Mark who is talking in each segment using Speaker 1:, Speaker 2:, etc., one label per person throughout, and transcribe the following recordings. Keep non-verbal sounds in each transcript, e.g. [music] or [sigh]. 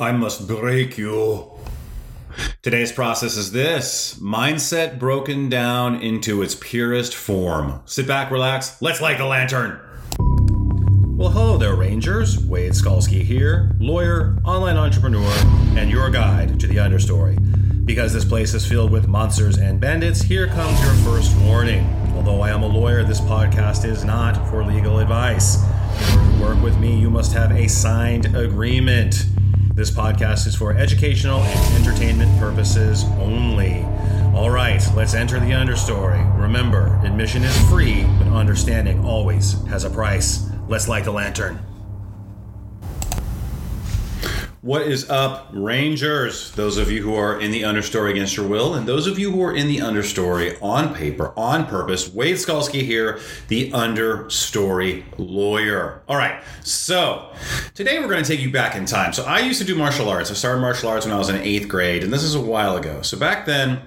Speaker 1: I must break you. Today's process is this mindset broken down into its purest form. Sit back, relax, let's light the lantern. Well, hello there, Rangers. Wade Skalski here, lawyer, online entrepreneur, and your guide to the understory. Because this place is filled with monsters and bandits, here comes your first warning. Although I am a lawyer, this podcast is not for legal advice. Work with me, you must have a signed agreement. This podcast is for educational and entertainment purposes only. All right, let's enter the understory. Remember, admission is free, but understanding always has a price. Let's light the lantern. What is up, Rangers? Those of you who are in the understory against your will, and those of you who are in the understory on paper, on purpose. Wade Skalski here, the understory lawyer. All right, so today we're going to take you back in time. So I used to do martial arts. I started martial arts when I was in eighth grade, and this is a while ago. So back then,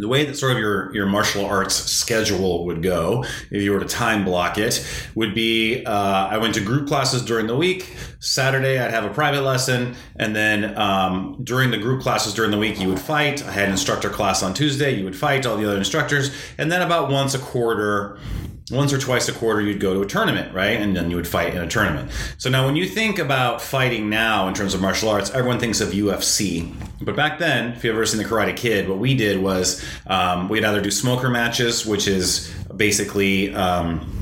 Speaker 1: the way that sort of your, your martial arts schedule would go, if you were to time block it, would be uh, I went to group classes during the week. Saturday, I'd have a private lesson. And then um, during the group classes during the week, you would fight. I had an instructor class on Tuesday. You would fight all the other instructors. And then about once a quarter, once or twice a quarter you'd go to a tournament, right? And then you would fight in a tournament. So now when you think about fighting now in terms of martial arts, everyone thinks of UFC. But back then, if you've ever seen The Karate Kid, what we did was um, we'd either do smoker matches, which is basically um,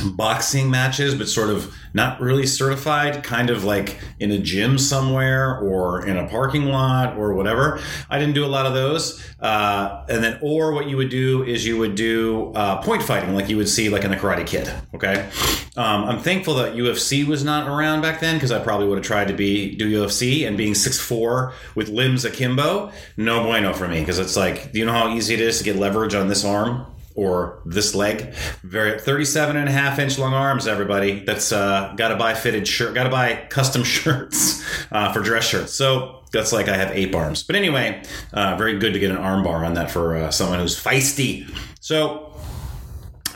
Speaker 1: boxing matches, but sort of not really certified, kind of like in a gym somewhere or in a parking lot or whatever. I didn't do a lot of those. Uh, and then, or what you would do is you would do uh, point fighting, like you would see like in the Karate Kid. Okay. Um, I'm thankful that UFC was not around back then because I probably would have tried to be do UFC and being 6'4 with limbs akimbo, no bueno for me because it's like, do you know how easy it is to get leverage on this arm? Or this leg. Very 37 and a half inch long arms, everybody. That's uh, got to buy fitted shirt, got to buy custom [laughs] shirts uh, for dress shirts. So that's like I have ape arms. But anyway, uh, very good to get an arm bar on that for uh, someone who's feisty. So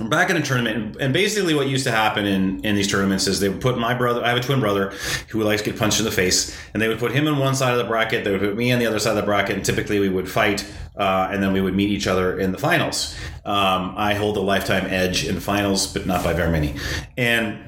Speaker 1: I'm back in a tournament, and basically what used to happen in, in these tournaments is they would put my brother, I have a twin brother who likes to get punched in the face, and they would put him on one side of the bracket, they would put me on the other side of the bracket, and typically we would fight, uh, and then we would meet each other in the finals. Um, I hold a lifetime edge in finals, but not by very many. And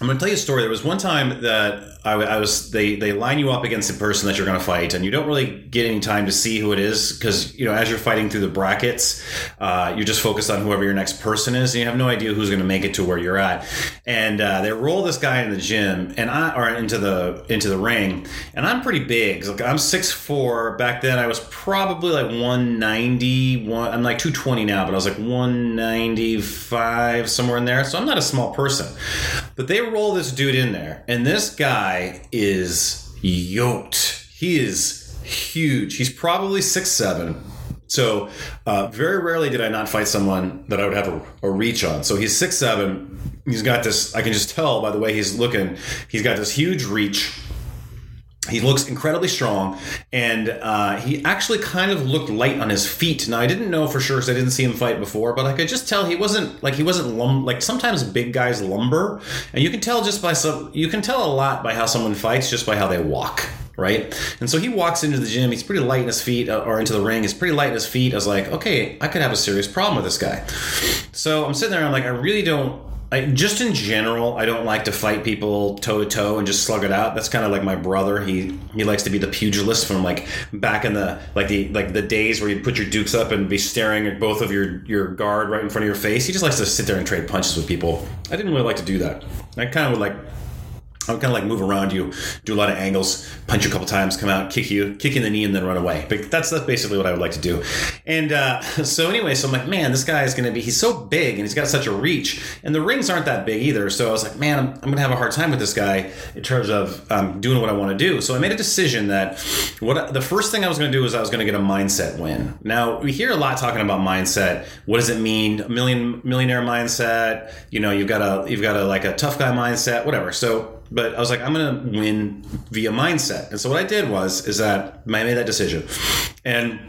Speaker 1: I'm going to tell you a story. There was one time that I, I, was they they line you up against the person that you're going to fight, and you don't really get any time to see who it is because you know as you're fighting through the brackets, uh, you're just focused on whoever your next person is, and you have no idea who's going to make it to where you're at. And uh, they roll this guy in the gym, and I or into the into the ring, and I'm pretty big. Like I'm six four. Back then, I was probably like 190. One, I'm like 220 now, but I was like 195 somewhere in there. So I'm not a small person. But they roll this dude in there, and this guy guy is yoked. He is huge. He's probably six seven. So uh, very rarely did I not fight someone that I would have a, a, reach on. So he's six seven. He's got this. I can just tell by the way he's looking. He's got this huge reach he looks incredibly strong, and uh, he actually kind of looked light on his feet. Now I didn't know for sure because I didn't see him fight before, but I could just tell he wasn't like he wasn't lum- like sometimes big guys lumber, and you can tell just by some you can tell a lot by how someone fights just by how they walk right? And so he walks into the gym. He's pretty light in his feet, uh, or into the ring. He's pretty light in his feet. I was like, okay, I could have a serious problem with this guy. So I'm sitting there. And I'm like, I really don't I, just in general, I don't like to fight people toe to toe and just slug it out. That's kind of like my brother. He he likes to be the pugilist from like back in the like the like the days where you put your dukes up and be staring at both of your your guard right in front of your face. He just likes to sit there and trade punches with people. I didn't really like to do that. I kind of would like I would kind of like move around you, do a lot of angles, punch you a couple times, come out, kick you, kick in the knee, and then run away. But that's that's basically what I would like to do. And uh, [laughs] so anyway, so I'm like, man, this guy is going to be. He's so big and he's got such a reach, and the rings aren't that big either. So I was like, man, I'm, I'm going to have a hard time with this guy in terms of um, doing what I want to do. So I made a decision that what the first thing I was going to do is I was going to get a mindset win. Now we hear a lot talking about mindset. What does it mean? A million millionaire mindset. You know, you've got a you've got a like a tough guy mindset, whatever. So but I was like, I'm to win via mindset. And so what I did was, is that I made that decision. And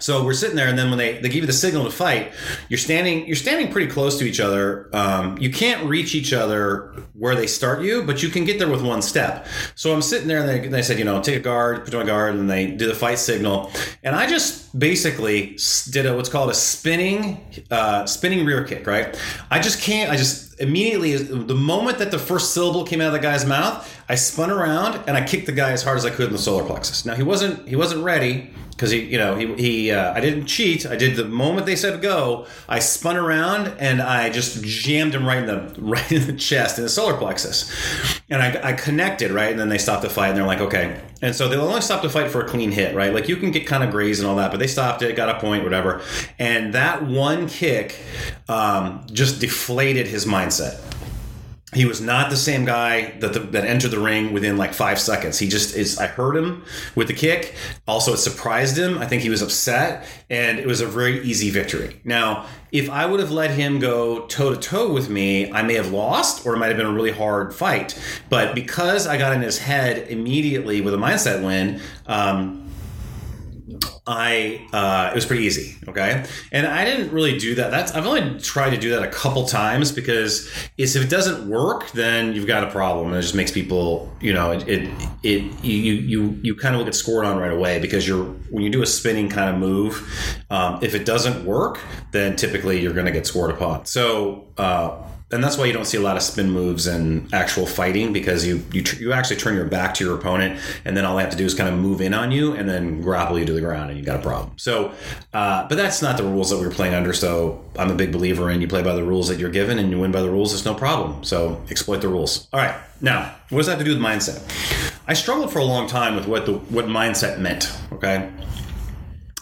Speaker 1: so we're sitting there, and then when they, they give you the signal to fight, you're standing you're standing pretty close to each other. Um, you can't reach each other where they start you, but you can get there with one step. So I'm sitting there, and they, they said, you know, take a guard, put on a guard, and they do the fight signal, and I just basically did a what's called a spinning uh, spinning rear kick. Right? I just can't. I just immediately the moment that the first syllable came out of the guy's mouth, I spun around and I kicked the guy as hard as I could in the solar plexus. Now he wasn't he wasn't ready because he you know he he uh, I didn't cheat. I did the moment they said go. I spun around and I just jammed him right in the [laughs] right in the chest in the solar plexus, and I, I connected right. And then they stopped the fight and they're like okay. And so they'll only stop the fight for a clean hit, right? Like you can get kind of grazed and all that, but they stopped it, got a point, whatever. And that one kick um, just deflated his mindset he was not the same guy that the, that entered the ring within like five seconds. He just is. I heard him with the kick. Also, it surprised him. I think he was upset, and it was a very easy victory. Now, if I would have let him go toe to toe with me, I may have lost, or it might have been a really hard fight. But because I got in his head immediately with a mindset win. Um, I uh, it was pretty easy. Okay, and I didn't really do that. That's I've only tried to do that a couple times because if it doesn't work, then you've got a problem, and it just makes people, you know, it it, it you you you kind of get scored on right away because you're when you do a spinning kind of move, um, if it doesn't work, then typically you're going to get scored upon. So. Uh, and that's why you don't see a lot of spin moves and actual fighting because you you, you actually turn your back to your opponent and then all they have to do is kind of move in on you and then grapple you to the ground and you got a problem. So uh, but that's not the rules that we are playing under so i'm a big believer in you play by the rules that you're given and you win by the rules it's no problem. So exploit the rules. All right now what does that have to do with mindset? I struggled for a long time with what the what mindset meant okay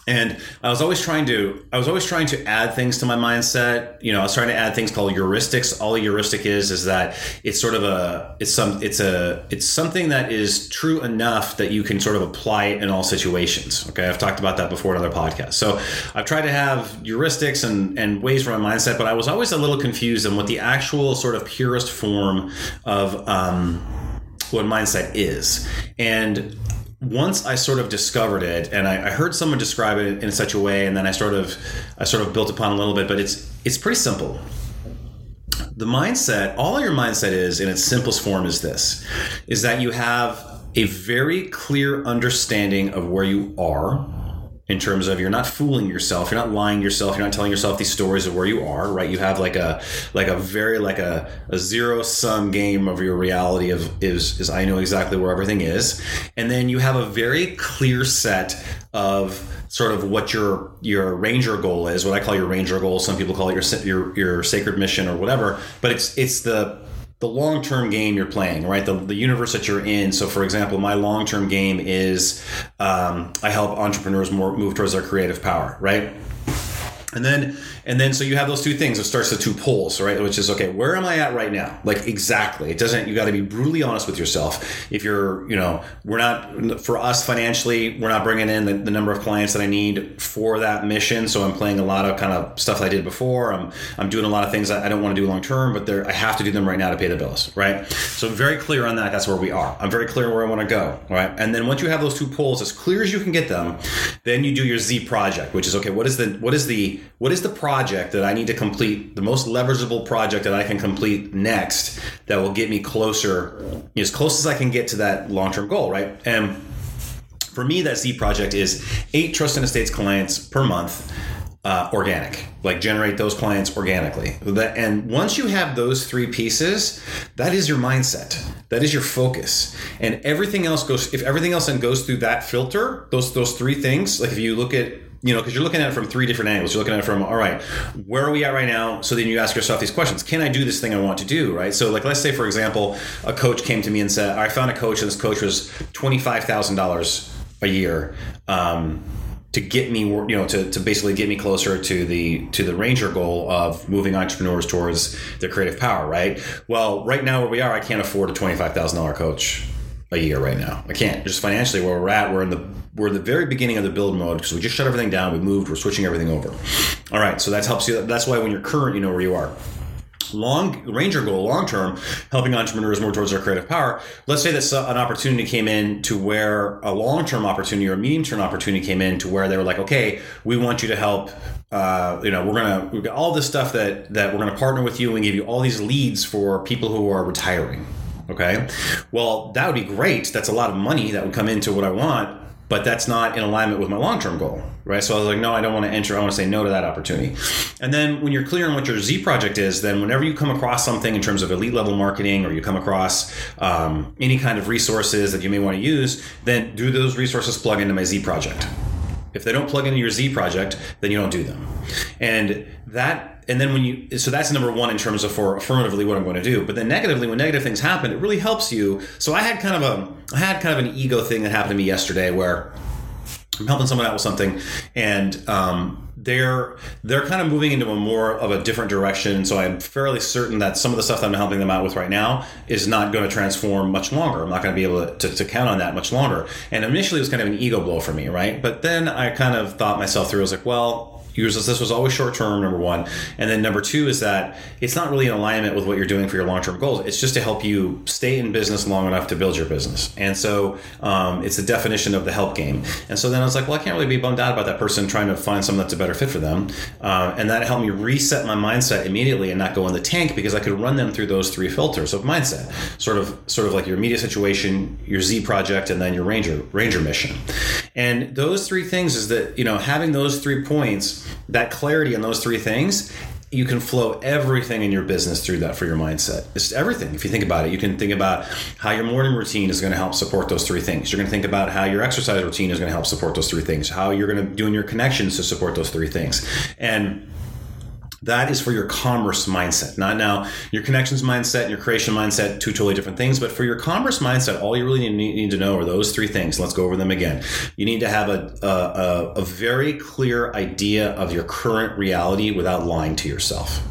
Speaker 1: and I was always trying to I was always trying to add things to my mindset. You know, I was trying to add things called heuristics. All a heuristic is is that it's sort of a it's some it's a it's something that is true enough that you can sort of apply it in all situations. Okay, I've talked about that before in other podcasts. So I've tried to have heuristics and and ways for my mindset, but I was always a little confused on what the actual sort of purest form of um, what mindset is. And once I sort of discovered it, and I, I, heard someone describe it in such a way, and then I sort of I sort of built upon a little bit, but it's it's pretty simple. The mindset, all your mindset is in its simplest form is this: is that you have a very clear understanding of where you are in terms of you're not fooling yourself you're not lying yourself you're not telling yourself these stories of where you are right? You have like a like a very like a, a zero sum game of your reality of is is i know exactly where everything is. And then you have a very clear set of sort of what your your ranger goal is what i call your ranger goal. Some people call it your your, your sacred mission or whatever but it's it's the the long term game you're playing, right? The, the universe that you're in. So, for example, my long term game is um, I help entrepreneurs more move towards their creative power, right? And then and then so you have those two things. It starts the two poles, right? Which is okay, where am I at right now? Like exactly. It doesn't you got to be brutally honest with yourself. If you're, you know, we're not for us financially, we're not bringing in the, the number of clients that I need for that mission. So I'm playing a lot of kind of stuff I did before. I'm I'm doing a lot of things I don't want to do long term, but I have to do them right now to pay the bills, right? So I'm very clear on that. That's where we are. I'm very clear where I want to go, right? And then once you have those two poles as clear as you can get them, then you do your Z project, which is okay, what is the what is the what is the project that I need to complete, the most leverageable project that I can complete next that will get me closer, as close as I can get to that long term goal, right? And for me, that Z project is eight trust and estates clients per month. Uh, organic, like generate those clients organically. And once you have those three pieces, that is your mindset. That is your focus, and everything else goes. If everything else then goes through that filter, those those three things. Like if you look at you know, because you're looking at it from three different angles. You're looking at it from, all right, where are we at right now? So then you ask yourself these questions: Can I do this thing I want to do? Right. So, like, let's say, for example, a coach came to me and said, I found a coach, and this coach was twenty five thousand dollars a year. Um, to get me you know to, to basically get me closer to the to the ranger goal of moving entrepreneurs towards their creative power right well right now where we are i can't afford a $25000 coach a year right now i can't just financially where we're at we're in the we're in the very beginning of the build mode because we just shut everything down. We moved. We're switching everything over. All right. So that helps you. That's why when you're current, you know where you are. long ranger goal long term helping entrepreneurs more towards their creative power let's say that an opportunity came in to where a long term opportunity or a medium term opportunity came in to where they were like okay we want you to help uh, you know we're gonna we've got all this stuff that that we're gonna partner with you and give you all these leads for people who are retiring okay? Well that would be great. That's a lot of money that would come into what i want but that's not in alignment with my long-term goal right? So i was like no i don't want to enter i want to say no to that opportunity. And then when you're clear on what your z project is then whenever you come across something in terms of elite level marketing or you come across um, any kind of resources that you may want to use then do those resources plug into my z project if they don't plug into your z project then you don't do them. And that and then when you so that's number one in terms of for affirmatively what i'm going to do. But then negatively when negative things happen it really helps you. So i had kind of a i had kind of an ego thing that happened to me yesterday where i'm helping someone out with something and um, they're they're kind of moving into a more of a different direction. So i'm fairly certain that some of the stuff that i'm helping them out with right now is not going to transform much longer. I'm not going to be able to, to count on that much longer. And initially it was kind of an ego blow for me right? But then i kind of thought myself through i was like well this was always short term number one. And then number two is that it's not really in alignment with what you're doing for your long-term goals. It's just to help you stay in business long enough to build your business. And so um, it's the definition of the help game. And so then i was like well i can't really be bummed out about that person trying to find something that's a better fit for them. Uh, and that helped me reset my mindset immediately and not go in the tank because i could run them through those three filters of mindset. Sort of sort of like your immediate situation your z project and then your ranger ranger mission. And those three things is that you know having those three points that clarity on those three things you can flow everything in your business through that for your mindset. It's everything. If you think about it, you can think about how your morning routine is going to help support those three things. You're going to think about how your exercise routine is going to help support those three things. How you're going to do in your connections to support those three things. And that is for your commerce mindset, not now your connections mindset and your creation mindset, two totally different things. But for your commerce mindset, all you really need, to know are those three things. Let's go over them again. You need to have a, a, a very clear idea of your current reality without lying to yourself.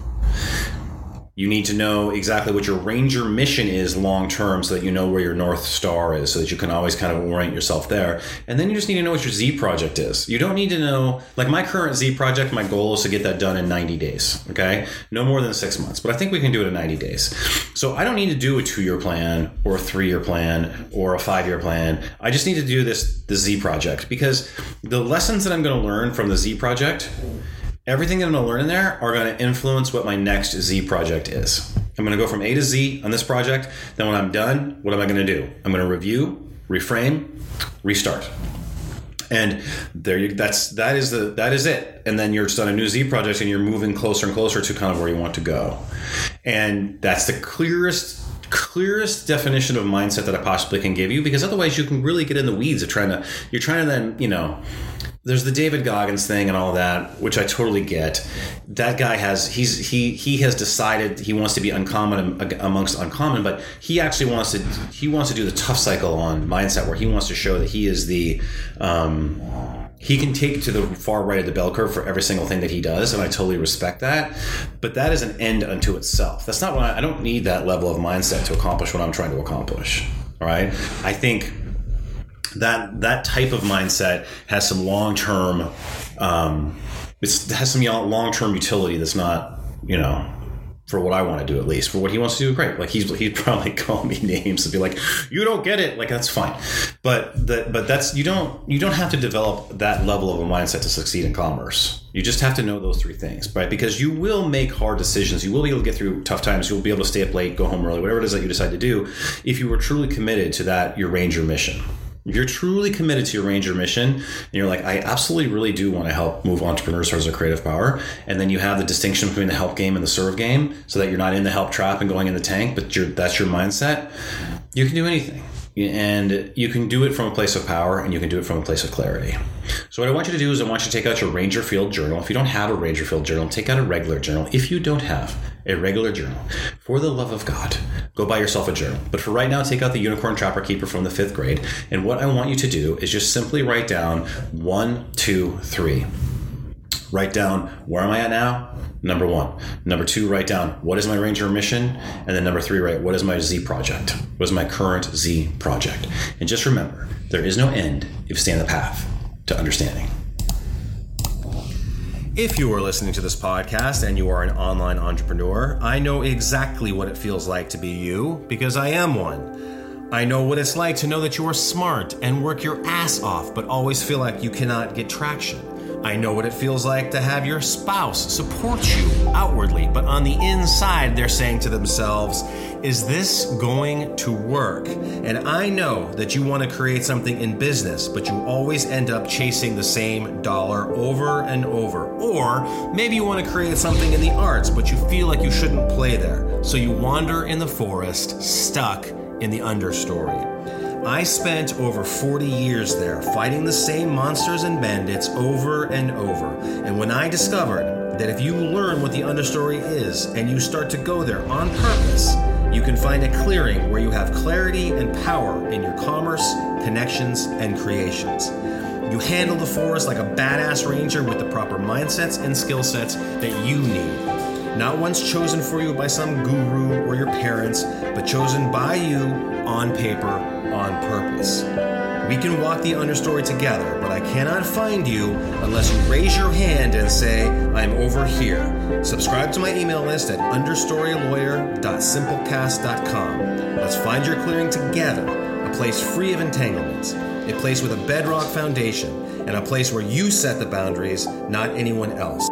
Speaker 1: You need to know exactly what your ranger mission is long term so that you know where your North Star is, so that you can always kind of orient yourself there. And then you just need to know what your Z project is. You don't need to know, like my current Z project, my goal is to get that done in 90 days, okay? No more than six months, but I think we can do it in 90 days. So I don't need to do a two year plan or a three year plan or a five year plan. I just need to do this, the Z project, because the lessons that I'm going to learn from the Z project everything that I'm going to learn in there are going to influence what my next Z project is. I'm going to go from A to Z on this project. Then when I'm done, what am I going to do? I'm going to review, reframe, restart. And there you that's that is the that is it. And then you're just on a new Z project and you're moving closer and closer to kind of where you want to go. And that's the clearest clearest definition of mindset that I possibly can give you because otherwise you can really get in the weeds of trying to you're trying to then, you know, there's the David Goggins thing and all that, which I totally get. That guy has he's he he has decided he wants to be uncommon amongst uncommon, but he actually wants to he wants to do the tough cycle on mindset where he wants to show that he is the um, he can take to the far right of the bell curve for every single thing that he does, and I totally respect that. But that is an end unto itself. That's not what I, I don't need that level of mindset to accomplish what I'm trying to accomplish. All right, I think that that type of mindset has some long term um, it has some long term utility that's not you know for what I want to do at least. For what he wants to do great. Like he's he'd [laughs] probably call me names and be like you don't get it. Like that's fine. But that but that's you don't you don't have to develop that level of a mindset to succeed in commerce. You just have to know those three things right? Because you will make hard decisions. You will be able to get through tough times. You'll be able to stay up late go home early whatever it is that you decide to do if you were truly committed to that your ranger mission if you're truly committed to your ranger mission and you're like i absolutely really do want to help move entrepreneurs towards their creative power and then you have the distinction between the help game and the serve game so that you're not in the help trap and going in the tank but that's your mindset you can do anything and you can do it from a place of power and you can do it from a place of clarity. So, what I want you to do is, I want you to take out your Ranger Field journal. If you don't have a Ranger Field journal, take out a regular journal. If you don't have a regular journal, for the love of God, go buy yourself a journal. But for right now, take out the Unicorn Trapper Keeper from the fifth grade. And what I want you to do is just simply write down one, two, three. Write down where am I at now? Number one. Number two, write down what is my Ranger mission? And then number three, write what is my Z project? What is my current Z project? And just remember, there is no end if you stay on the path to understanding.
Speaker 2: If you are listening to this podcast and you are an online entrepreneur, I know exactly what it feels like to be you because I am one. I know what it's like to know that you are smart and work your ass off, but always feel like you cannot get traction. I know what it feels like to have your spouse support you outwardly, but on the inside, they're saying to themselves, Is this going to work? And I know that you want to create something in business, but you always end up chasing the same dollar over and over. Or maybe you want to create something in the arts, but you feel like you shouldn't play there. So you wander in the forest, stuck in the understory. I spent over 40 years there fighting the same monsters and bandits over and over. And when I discovered that if you learn what the understory is and you start to go there on purpose, you can find a clearing where you have clarity and power in your commerce, connections, and creations. You handle the forest like a badass ranger with the proper mindsets and skill sets that you need. Not once chosen for you by some guru or your parents, but chosen by you on paper on purpose. We can walk the understory together, but I cannot find you unless you raise your hand and say, I'm over here. Subscribe to my email list at understorylawyer.simplecast.com. Let's find your clearing together, a place free of entanglements, a place with a bedrock foundation, and a place where you set the boundaries, not anyone else.